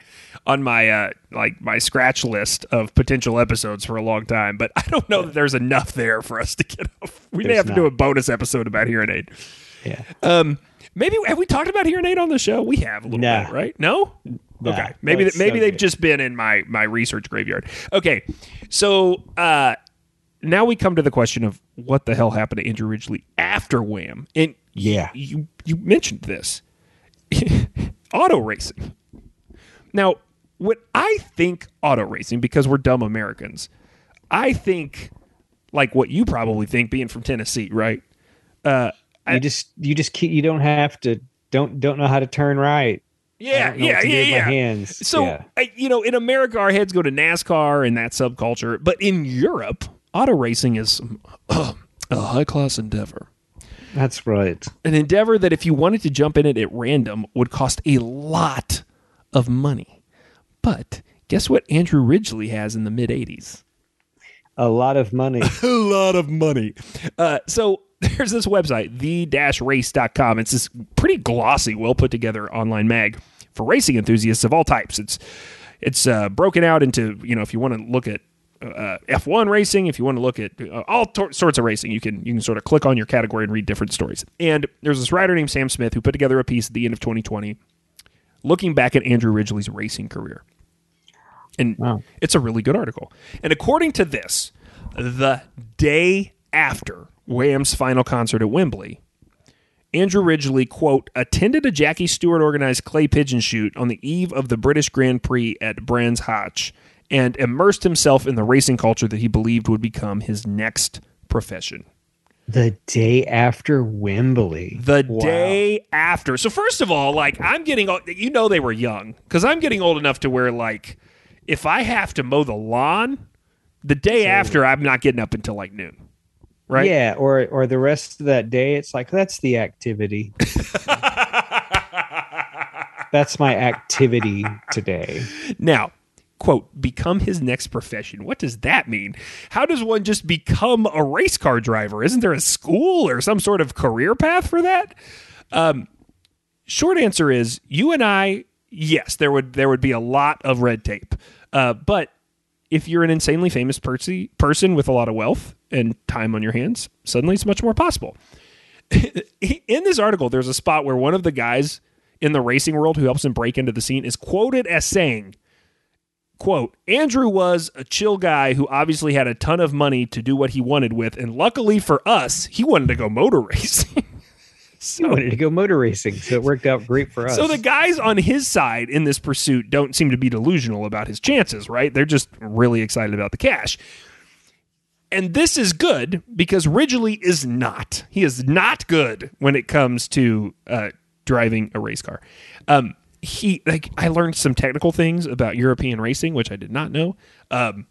S6: on my uh like my scratch list of potential episodes for a long time but i don't know that there's enough there for us to get off. We may
S7: There's
S6: have to do a bonus episode about hearing aid.
S7: Yeah.
S6: um maybe have we talked about hearing aid on the show? We have a little
S7: Nah.
S6: bit right? No?
S7: Nah,
S6: okay. Maybe that maybe
S7: so
S6: they've
S7: good.
S6: just been in my my research graveyard. Okay. So uh now we come to the question of what the hell happened to andrew ridgeley after wham? And
S7: Yeah.
S6: you you mentioned this auto racing. Now, when I think auto racing, because we're dumb Americans, I think like what you probably think, being from Tennessee, right?
S7: Uh, you just you just keep, you don't have to don't don't know how to turn right.
S6: Yeah, yeah,
S7: what
S6: yeah, yeah.
S7: Hands.
S6: So,
S7: yeah.
S6: I, you know, in America, our heads go to NASCAR and that subculture, but in Europe, auto racing is a high class endeavor.
S7: That's right.
S6: An endeavor that, if you wanted to jump in it at random, would cost a lot of money. But guess what Andrew Ridgeley has in the mid 80s?
S7: A lot of money.
S6: a lot of money. Uh, so there's this website, the-race.com. It's this pretty glossy, well put together online mag for racing enthusiasts of all types. It's it's uh, broken out into you know if you want to look at uh, F1 racing, if you want to look at uh, all sorts of racing, you can you can sort of click on your category and read different stories. And there's this writer named Sam Smith who put together a piece at the end of 2020, looking back at Andrew Ridgeley's racing career. And
S7: Wow.
S6: it's a really good article. And according to this, the day after Wham's final concert at Wembley, Andrew Ridgeley, quote, attended a Jackie Stewart organized clay pigeon shoot on the eve of the British Grand Prix at Brands Hatch and immersed himself in the racing culture that he believed would become his next profession.
S7: the day after Wembley.
S6: The
S7: Wow.
S6: day after. So first of all, like I'm getting old, you know they were young because I'm getting old enough to where like if I have to mow the lawn, the day after I'm not getting up until like noon. Right?
S7: Yeah, or or the rest of that day, it's like that's the activity. that's my activity today.
S6: Now, quote, become his next profession. What does that mean? How does one just become a race car driver? Isn't there a school or some sort of career path for that? Um, short answer is you and I, yes, there would there would be a lot of red tape. Uh, but if you're an insanely famous percy, person with a lot of wealth and time on your hands, suddenly it's much more possible. in this article, there's a spot where one of the guys in the racing world who helps him break into the scene is quoted as saying, quote, Andrew was a chill guy who obviously had a ton of money to do what he wanted with, and luckily for us, he wanted to go motor racing.
S7: He wanted to go motor racing, so it worked out great for us.
S6: So the guys on his side in this pursuit don't seem to be delusional about his chances, right? They're just really excited about the cash. And this is good because Ridgeley is not. He is not good when it comes to uh, driving a race car. Um, he like I learned some technical things about European racing, which I did not know. Um,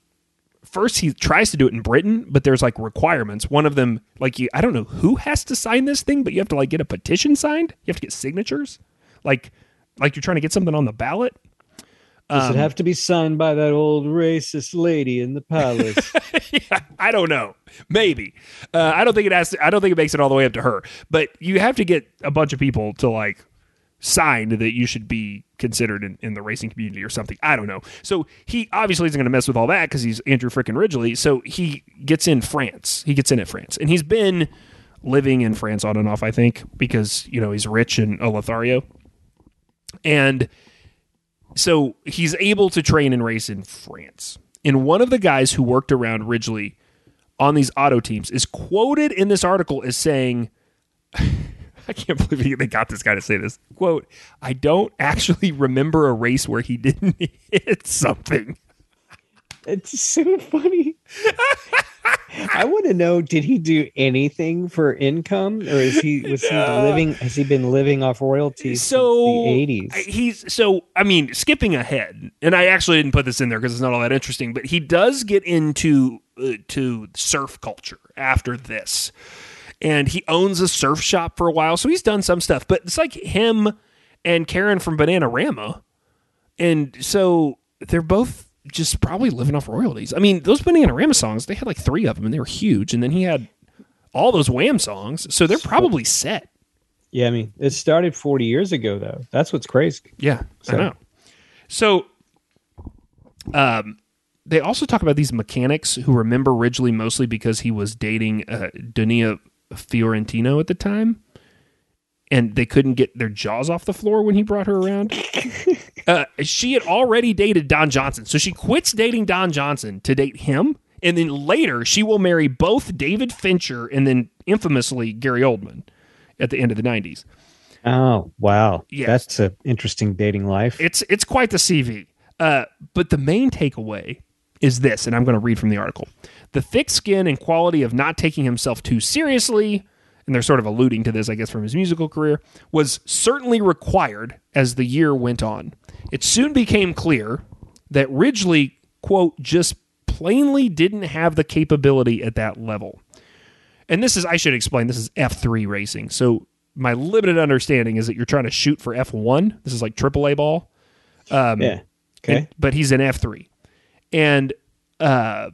S6: first he tries to do it in Britain, but there's like requirements. One of them, like you, I don't know who has to sign this thing, but you have to like get a petition signed. You have to get signatures, like like you're trying to get something on the ballot.
S7: Does it have to be signed by that old racist lady in the palace?
S6: yeah, I don't know. Maybe. Uh, I don't think it has. To, I don't think it makes it all the way up to her. But you have to get a bunch of people to like sign that you should be considered in, in the racing community or something. I don't know. So he obviously isn't going to mess with all that because he's Andrew frickin' Ridgeley. So he gets in France. He gets in at France, and he's been living in France on and off. I think because you know he's rich and a Lothario, and so he's able to train and race in France. And one of the guys who worked around Ridgeley on these auto teams is quoted in this article as saying, I can't believe they got this guy to say this. Quote, I don't actually remember a race where he didn't hit something.
S7: it's so funny. I want to know: Did he do anything for income, or is he was he living? Has he been living off royalties
S6: So
S7: since the eighties?
S6: he's so I mean, skipping ahead, and I actually didn't put this in there because it's not all that interesting, but he does get into uh, to surf culture after this, and he owns a surf shop for a while, so he's done some stuff. But it's like him and Keren from Bananarama, and so they're both just probably living off royalties. I mean, those Bananarama songs, they had like three of them, and they were huge, and then he had all those Wham songs, so they're probably set.
S7: Yeah, I mean, it started forty years ago, though. That's what's crazy.
S6: Yeah, I
S7: So-
S6: know. So, um, they also talk about these mechanics who remember Ridgeley mostly because he was dating uh, Donya Fiorentino at the time, and they couldn't get their jaws off the floor when he brought her around. uh, she had already dated Don Johnson, so she quits dating Don Johnson to date him. And then later, she will marry both David Fincher and then infamously Gary Oldman at the end of the 90s.
S7: Oh wow,
S6: Yeah.
S7: that's an interesting dating life.
S6: It's it's quite the CV. Uh, but the main takeaway is this, and I'm going to read from the article: the thick skin and quality of not taking himself too seriously, and they're sort of alluding to this, I guess, from his musical career, was certainly required as the year went on. It soon became clear that Ridgeley, quote, just plainly didn't have the capability at that level. And this is, I should explain, this is F3 racing. So my limited understanding is that you're trying to shoot for F1. This is like AAA ball.
S7: yeah. Okay.
S6: And- but he's in F3. And uh,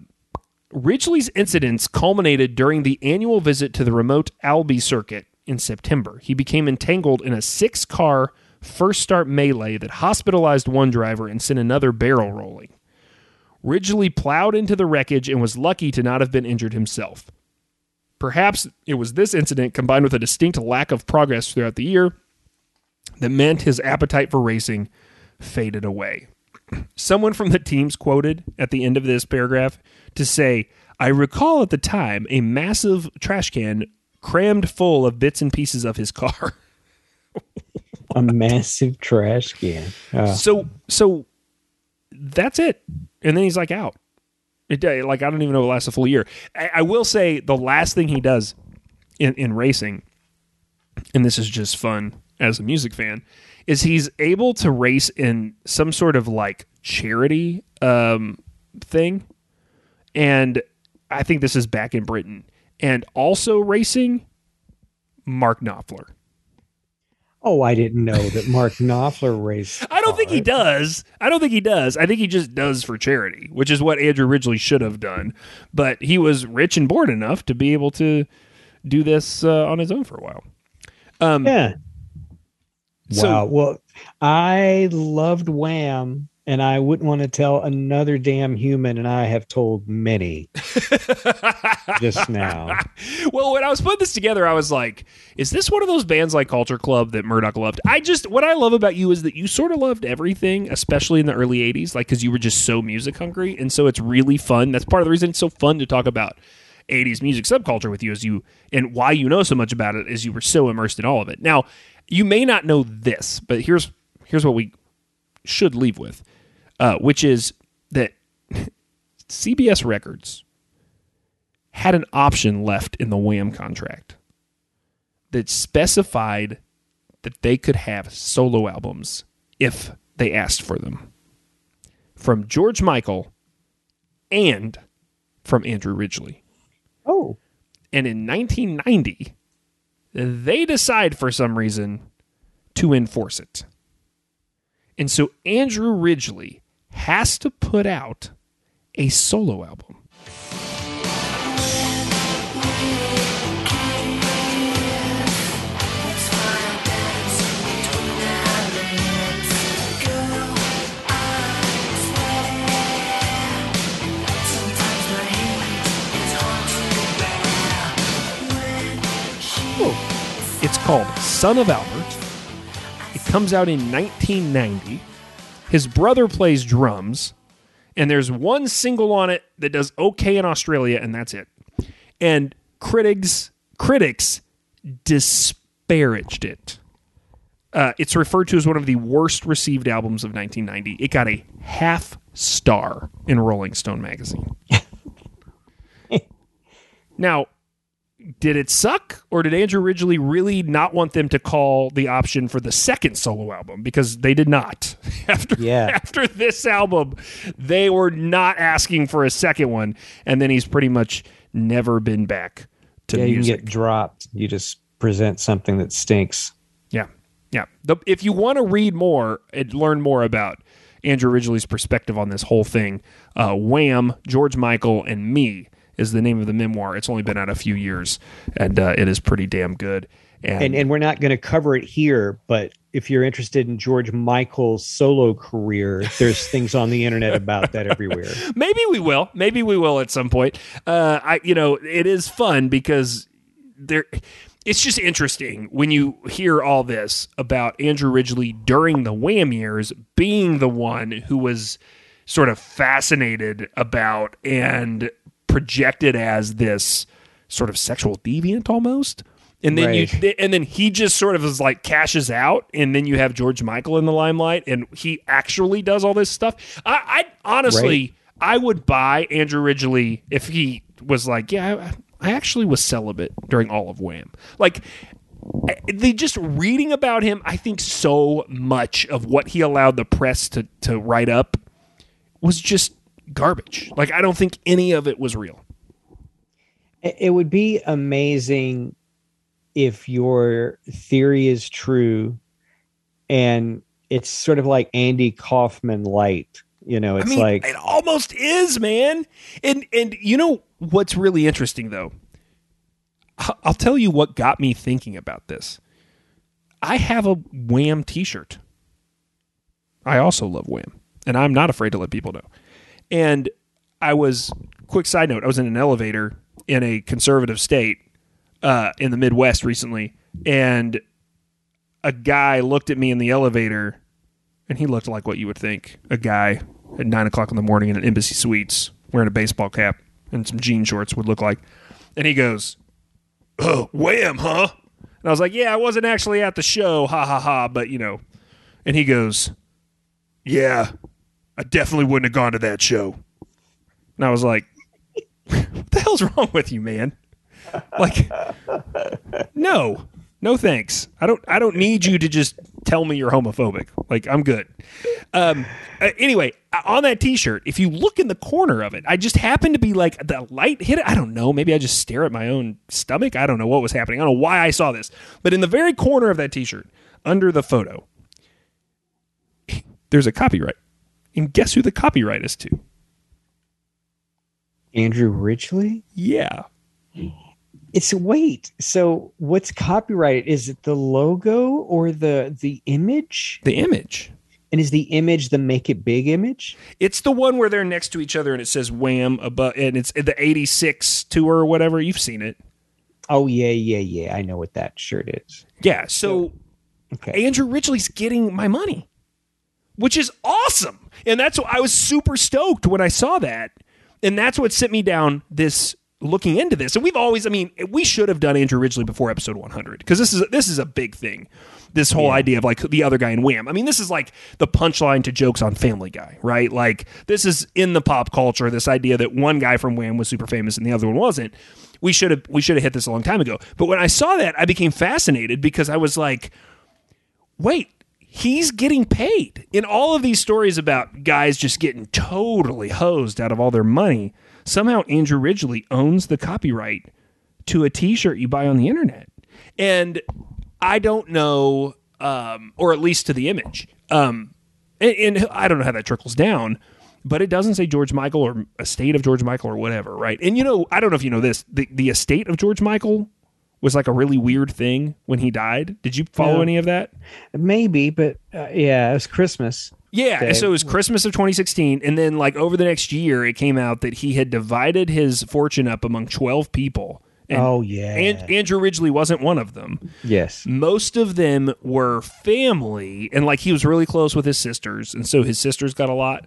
S6: Ridgeley's incidents culminated during the annual visit to the remote Albi circuit in September. He became entangled in a six car first start melee that hospitalized one driver and sent another barrel rolling. Ridgeley plowed into the wreckage and was lucky to not have been injured himself. Perhaps it was this incident combined with a distinct lack of progress throughout the year that meant his appetite for racing faded away. Someone from the team's quoted at the end of this paragraph to say, I recall at the time a massive trash can crammed full of bits and pieces of his car.
S7: a massive trash can. Oh.
S6: So, so that's it. And then he's like out. It, uh, like, I don't even know it lasts a full year. I, I will say the last thing he does in, in racing, and this is just fun as a music fan, is he's able to race in some sort of like charity um, thing. And I think this is back in Britain. And also racing Mark Knopfler.
S7: Oh, I didn't know that Mark Knopfler raced.
S6: I don't think he does. I don't think he does. I think he just does for charity, which is what Andrew Ridgeley should have done. But he was rich and bored enough to be able to do this uh, on his own for a while. Um,
S7: Yeah.
S6: So-
S7: wow. Well, I loved Wham, and I wouldn't want to tell another damn human, and I have told many just now.
S6: well, when I was putting this together, I was like, is this one of those bands like Culture Club that Murdoch loved? I just, what I love about you is that you sort of loved everything, especially in the early 80s, like, because you were just so music hungry. And so it's really fun. That's part of the reason it's so fun to talk about '80s music subculture with you as you and why you know so much about it is you were so immersed in all of it. Now, you may not know this, but here's here's what we should leave with, uh, which is that CBS Records had an option left in the Wham contract that specified that they could have solo albums if they asked for them from George Michael and from Andrew Ridgeley.
S7: Oh,
S6: And in 1990, they decide for some reason to enforce it. And so Andrew Ridgeley has to put out a solo album. It's called Son of Albert. It comes out in 1990. His brother plays drums, and there's one single on it that does okay in Australia, and that's it. And critics critics disparaged it. Uh, it's referred to as one of the worst received albums of 1990. It got a half star in Rolling Stone magazine. now, did it suck or did Andrew Ridgeley really not want them to call the option for the second solo album because they did not after
S7: Yeah.
S6: after this album they were not asking for a second one and then he's pretty much never been back to
S7: yeah, you
S6: music
S7: get dropped. You just present something that stinks.
S6: yeah yeah the, if you want to read more and learn more about Andrew Ridgeley's perspective on this whole thing uh, Wham George Michael and me is the name of the memoir. It's only been out a few years and uh, it is pretty damn good.
S7: And and we're not going to cover it here, but if you're interested in George Michael's solo career, there's things on the internet about that everywhere.
S6: maybe we will. Maybe we will at some point. Uh i you know it is fun because there it's just interesting when you hear all this about andrew ridgeley during the wham years being the one who was sort of fascinated about and projected as this sort of sexual deviant almost. And then
S7: Right.
S6: you and then he just sort of is like cashes out and then you have george michael in the limelight and he actually does all this stuff. I, I honestly i would buy andrew ridgeley if he was like yeah I, I actually was celibate during all of wham. Like I- they just reading about him i think so much of what he allowed the press to to write up was just garbage like i don't think any of it was real
S7: It would be amazing if your theory is true and it's sort of like Andy Kaufman light. You know, it's
S6: I mean,
S7: like
S6: it almost is, man. And and you know what's really interesting though? I'll tell you what got me thinking about this. I have a Wham T-shirt. I also love Wham, and I'm not afraid to let people know. And I was quick side note. I was in an elevator in a conservative state uh, in the Midwest recently, and a guy looked at me in the elevator and he looked like what you would think a guy at nine o'clock in the morning in an embassy suites wearing a baseball cap and some jean shorts would look like. And he goes, "Oh, wham, huh?" And I was like, "Yeah, I wasn't actually at the show, ha ha ha." But you know, and he goes, "Yeah, I definitely wouldn't have gone to that show." And I was like, "What the hell's wrong with you, man?" Like, no, no thanks. I don't. I don't need you to just tell me you're homophobic. Like, I'm good. Um. uh, anyway, uh, on that T-shirt, if you look in the corner of it, I just happened to be like the light hit it. I don't know. Maybe I just stare at my own stomach. I don't know what was happening. I don't know why I saw this, but in the very corner of that T-shirt, under the photo, there's a copyright, and guess who the copyright is to?
S7: Andrew Ridgeley.
S6: Yeah.
S7: It's wait. So what's copyrighted? Is it the logo or the the image?
S6: The image.
S7: And is the image the make it big image?
S6: It's the one where they're next to each other and it says Wham above, and it's the '86 tour or whatever. You've seen it,
S7: Oh yeah, yeah, yeah. I know what that shirt is.
S6: yeah. So
S7: Okay.
S6: Andrew Ridgeley's getting my money, which is awesome, and that's what I was super stoked when I saw that, and that's what sent me down this looking into this, and we've always, I mean, we should have done Andrew Ridgeley before episode 100 because this is this is a big thing. This whole idea of like the other guy in Wham. I mean, this is like the punchline to jokes on Family Guy, right? Like this is in the pop culture. This idea that one guy from Wham was super famous and the other one wasn't. We should have we should have hit this a long time ago. But when I saw that, I became fascinated because I was like, wait, he's getting paid in all of these stories about guys just getting totally hosed out of all their money. Somehow Andrew Ridgeley owns the copyright to a T-shirt you buy on the internet, and I don't know, um, or at least to the image. Um, and, and I don't know how that trickles down, but it doesn't say George Michael or estate of George Michael or whatever, right? And you know, I don't know if you know this. The the estate of George Michael was like a really weird thing when he died. Did you follow
S7: Yeah.
S6: any of that?
S7: Maybe, but uh, yeah, it was Christmas.
S6: Yeah,
S7: Okay.
S6: so it was Christmas of 2016, and then like over the next year, it came out that he had divided his fortune up among 12 people. And
S7: Oh, yeah.
S6: and Andrew Ridgeley wasn't one of them.
S7: Yes.
S6: Most of them were family, and like he was really close with his sisters, and so his sisters got a lot,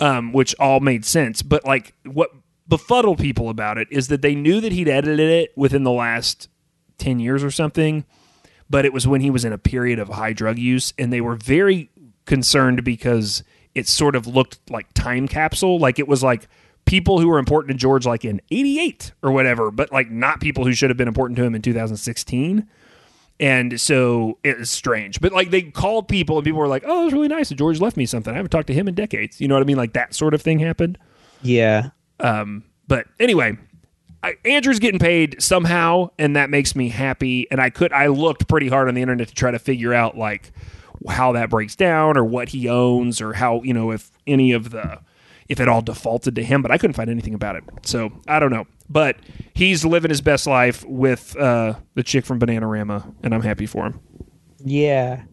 S6: um, which all made sense. But like what befuddled people about it is that they knew that he'd edited it within the last 10 years or something, but it was when he was in a period of high drug use, and they were very concerned because it sort of looked like time capsule, like it was like people who were important to George like in 88 or whatever, but like not people who should have been important to him in 2016. And so it was strange. But like they called people and people were like, oh, it was really nice that George left me something. I haven't talked to him in decades. You know what I mean? Like that sort of thing happened.
S7: Yeah.
S6: Um, but anyway, Andrew's getting paid somehow, and that makes me happy. And I could, I looked pretty hard on the internet to try to figure out like how that breaks down or what he owns or how, you know, if any of the, if it all defaulted to him, but I couldn't find anything about it. So I don't know. But he's living his best life with uh, the chick from Bananarama, and I'm happy for him.
S7: Yeah.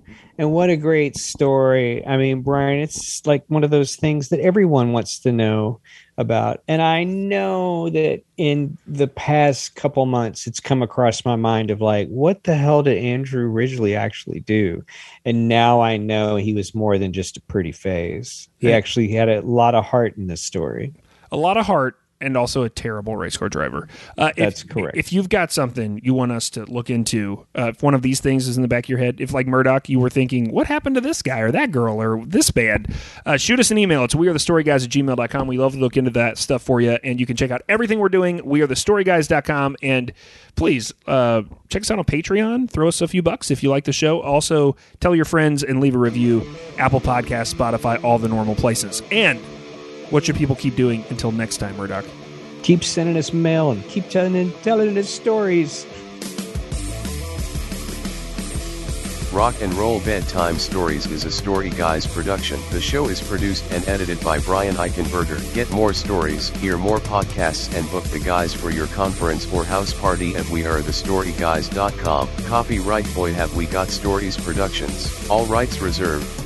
S7: And what a great story. I mean, Brian, it's like one of those things that everyone wants to know about. And I know that in the past couple months, it's come across my mind of like, what the hell did Andrew Ridgeley actually do? And now I know he was more than just a pretty face. He actually had a lot of heart in this story.
S6: a lot of heart and also a terrible race car driver. Uh, if-
S7: That's correct.
S6: If you've got something you want us to look into, uh, if one of these things is in the back of your head, if like Murdoch, you were thinking, what happened to this guy or that girl or this band, uh, shoot us an email. It's we are the story guys at gmail.com. We love to look into that stuff for you. And you can check out everything we're doing. We are the storyguys.com. And please uh, check us out on Patreon. Throw us a few bucks if you like the show. Also, tell your friends and leave a review. Apple Podcasts, Spotify, all the normal places. And what should people keep doing until next time, Murdoch?
S7: Keep sending us mail and keep telling telling us stories.
S9: Rock and Roll Bedtime Stories is a Story Guys production. The show is produced and edited by Brian Eichenberger. Get more stories, hear more podcasts, and book the guys for your conference or house party at wearethestoryguys.com. Copyright Boy Have We Got Stories Productions. All rights reserved.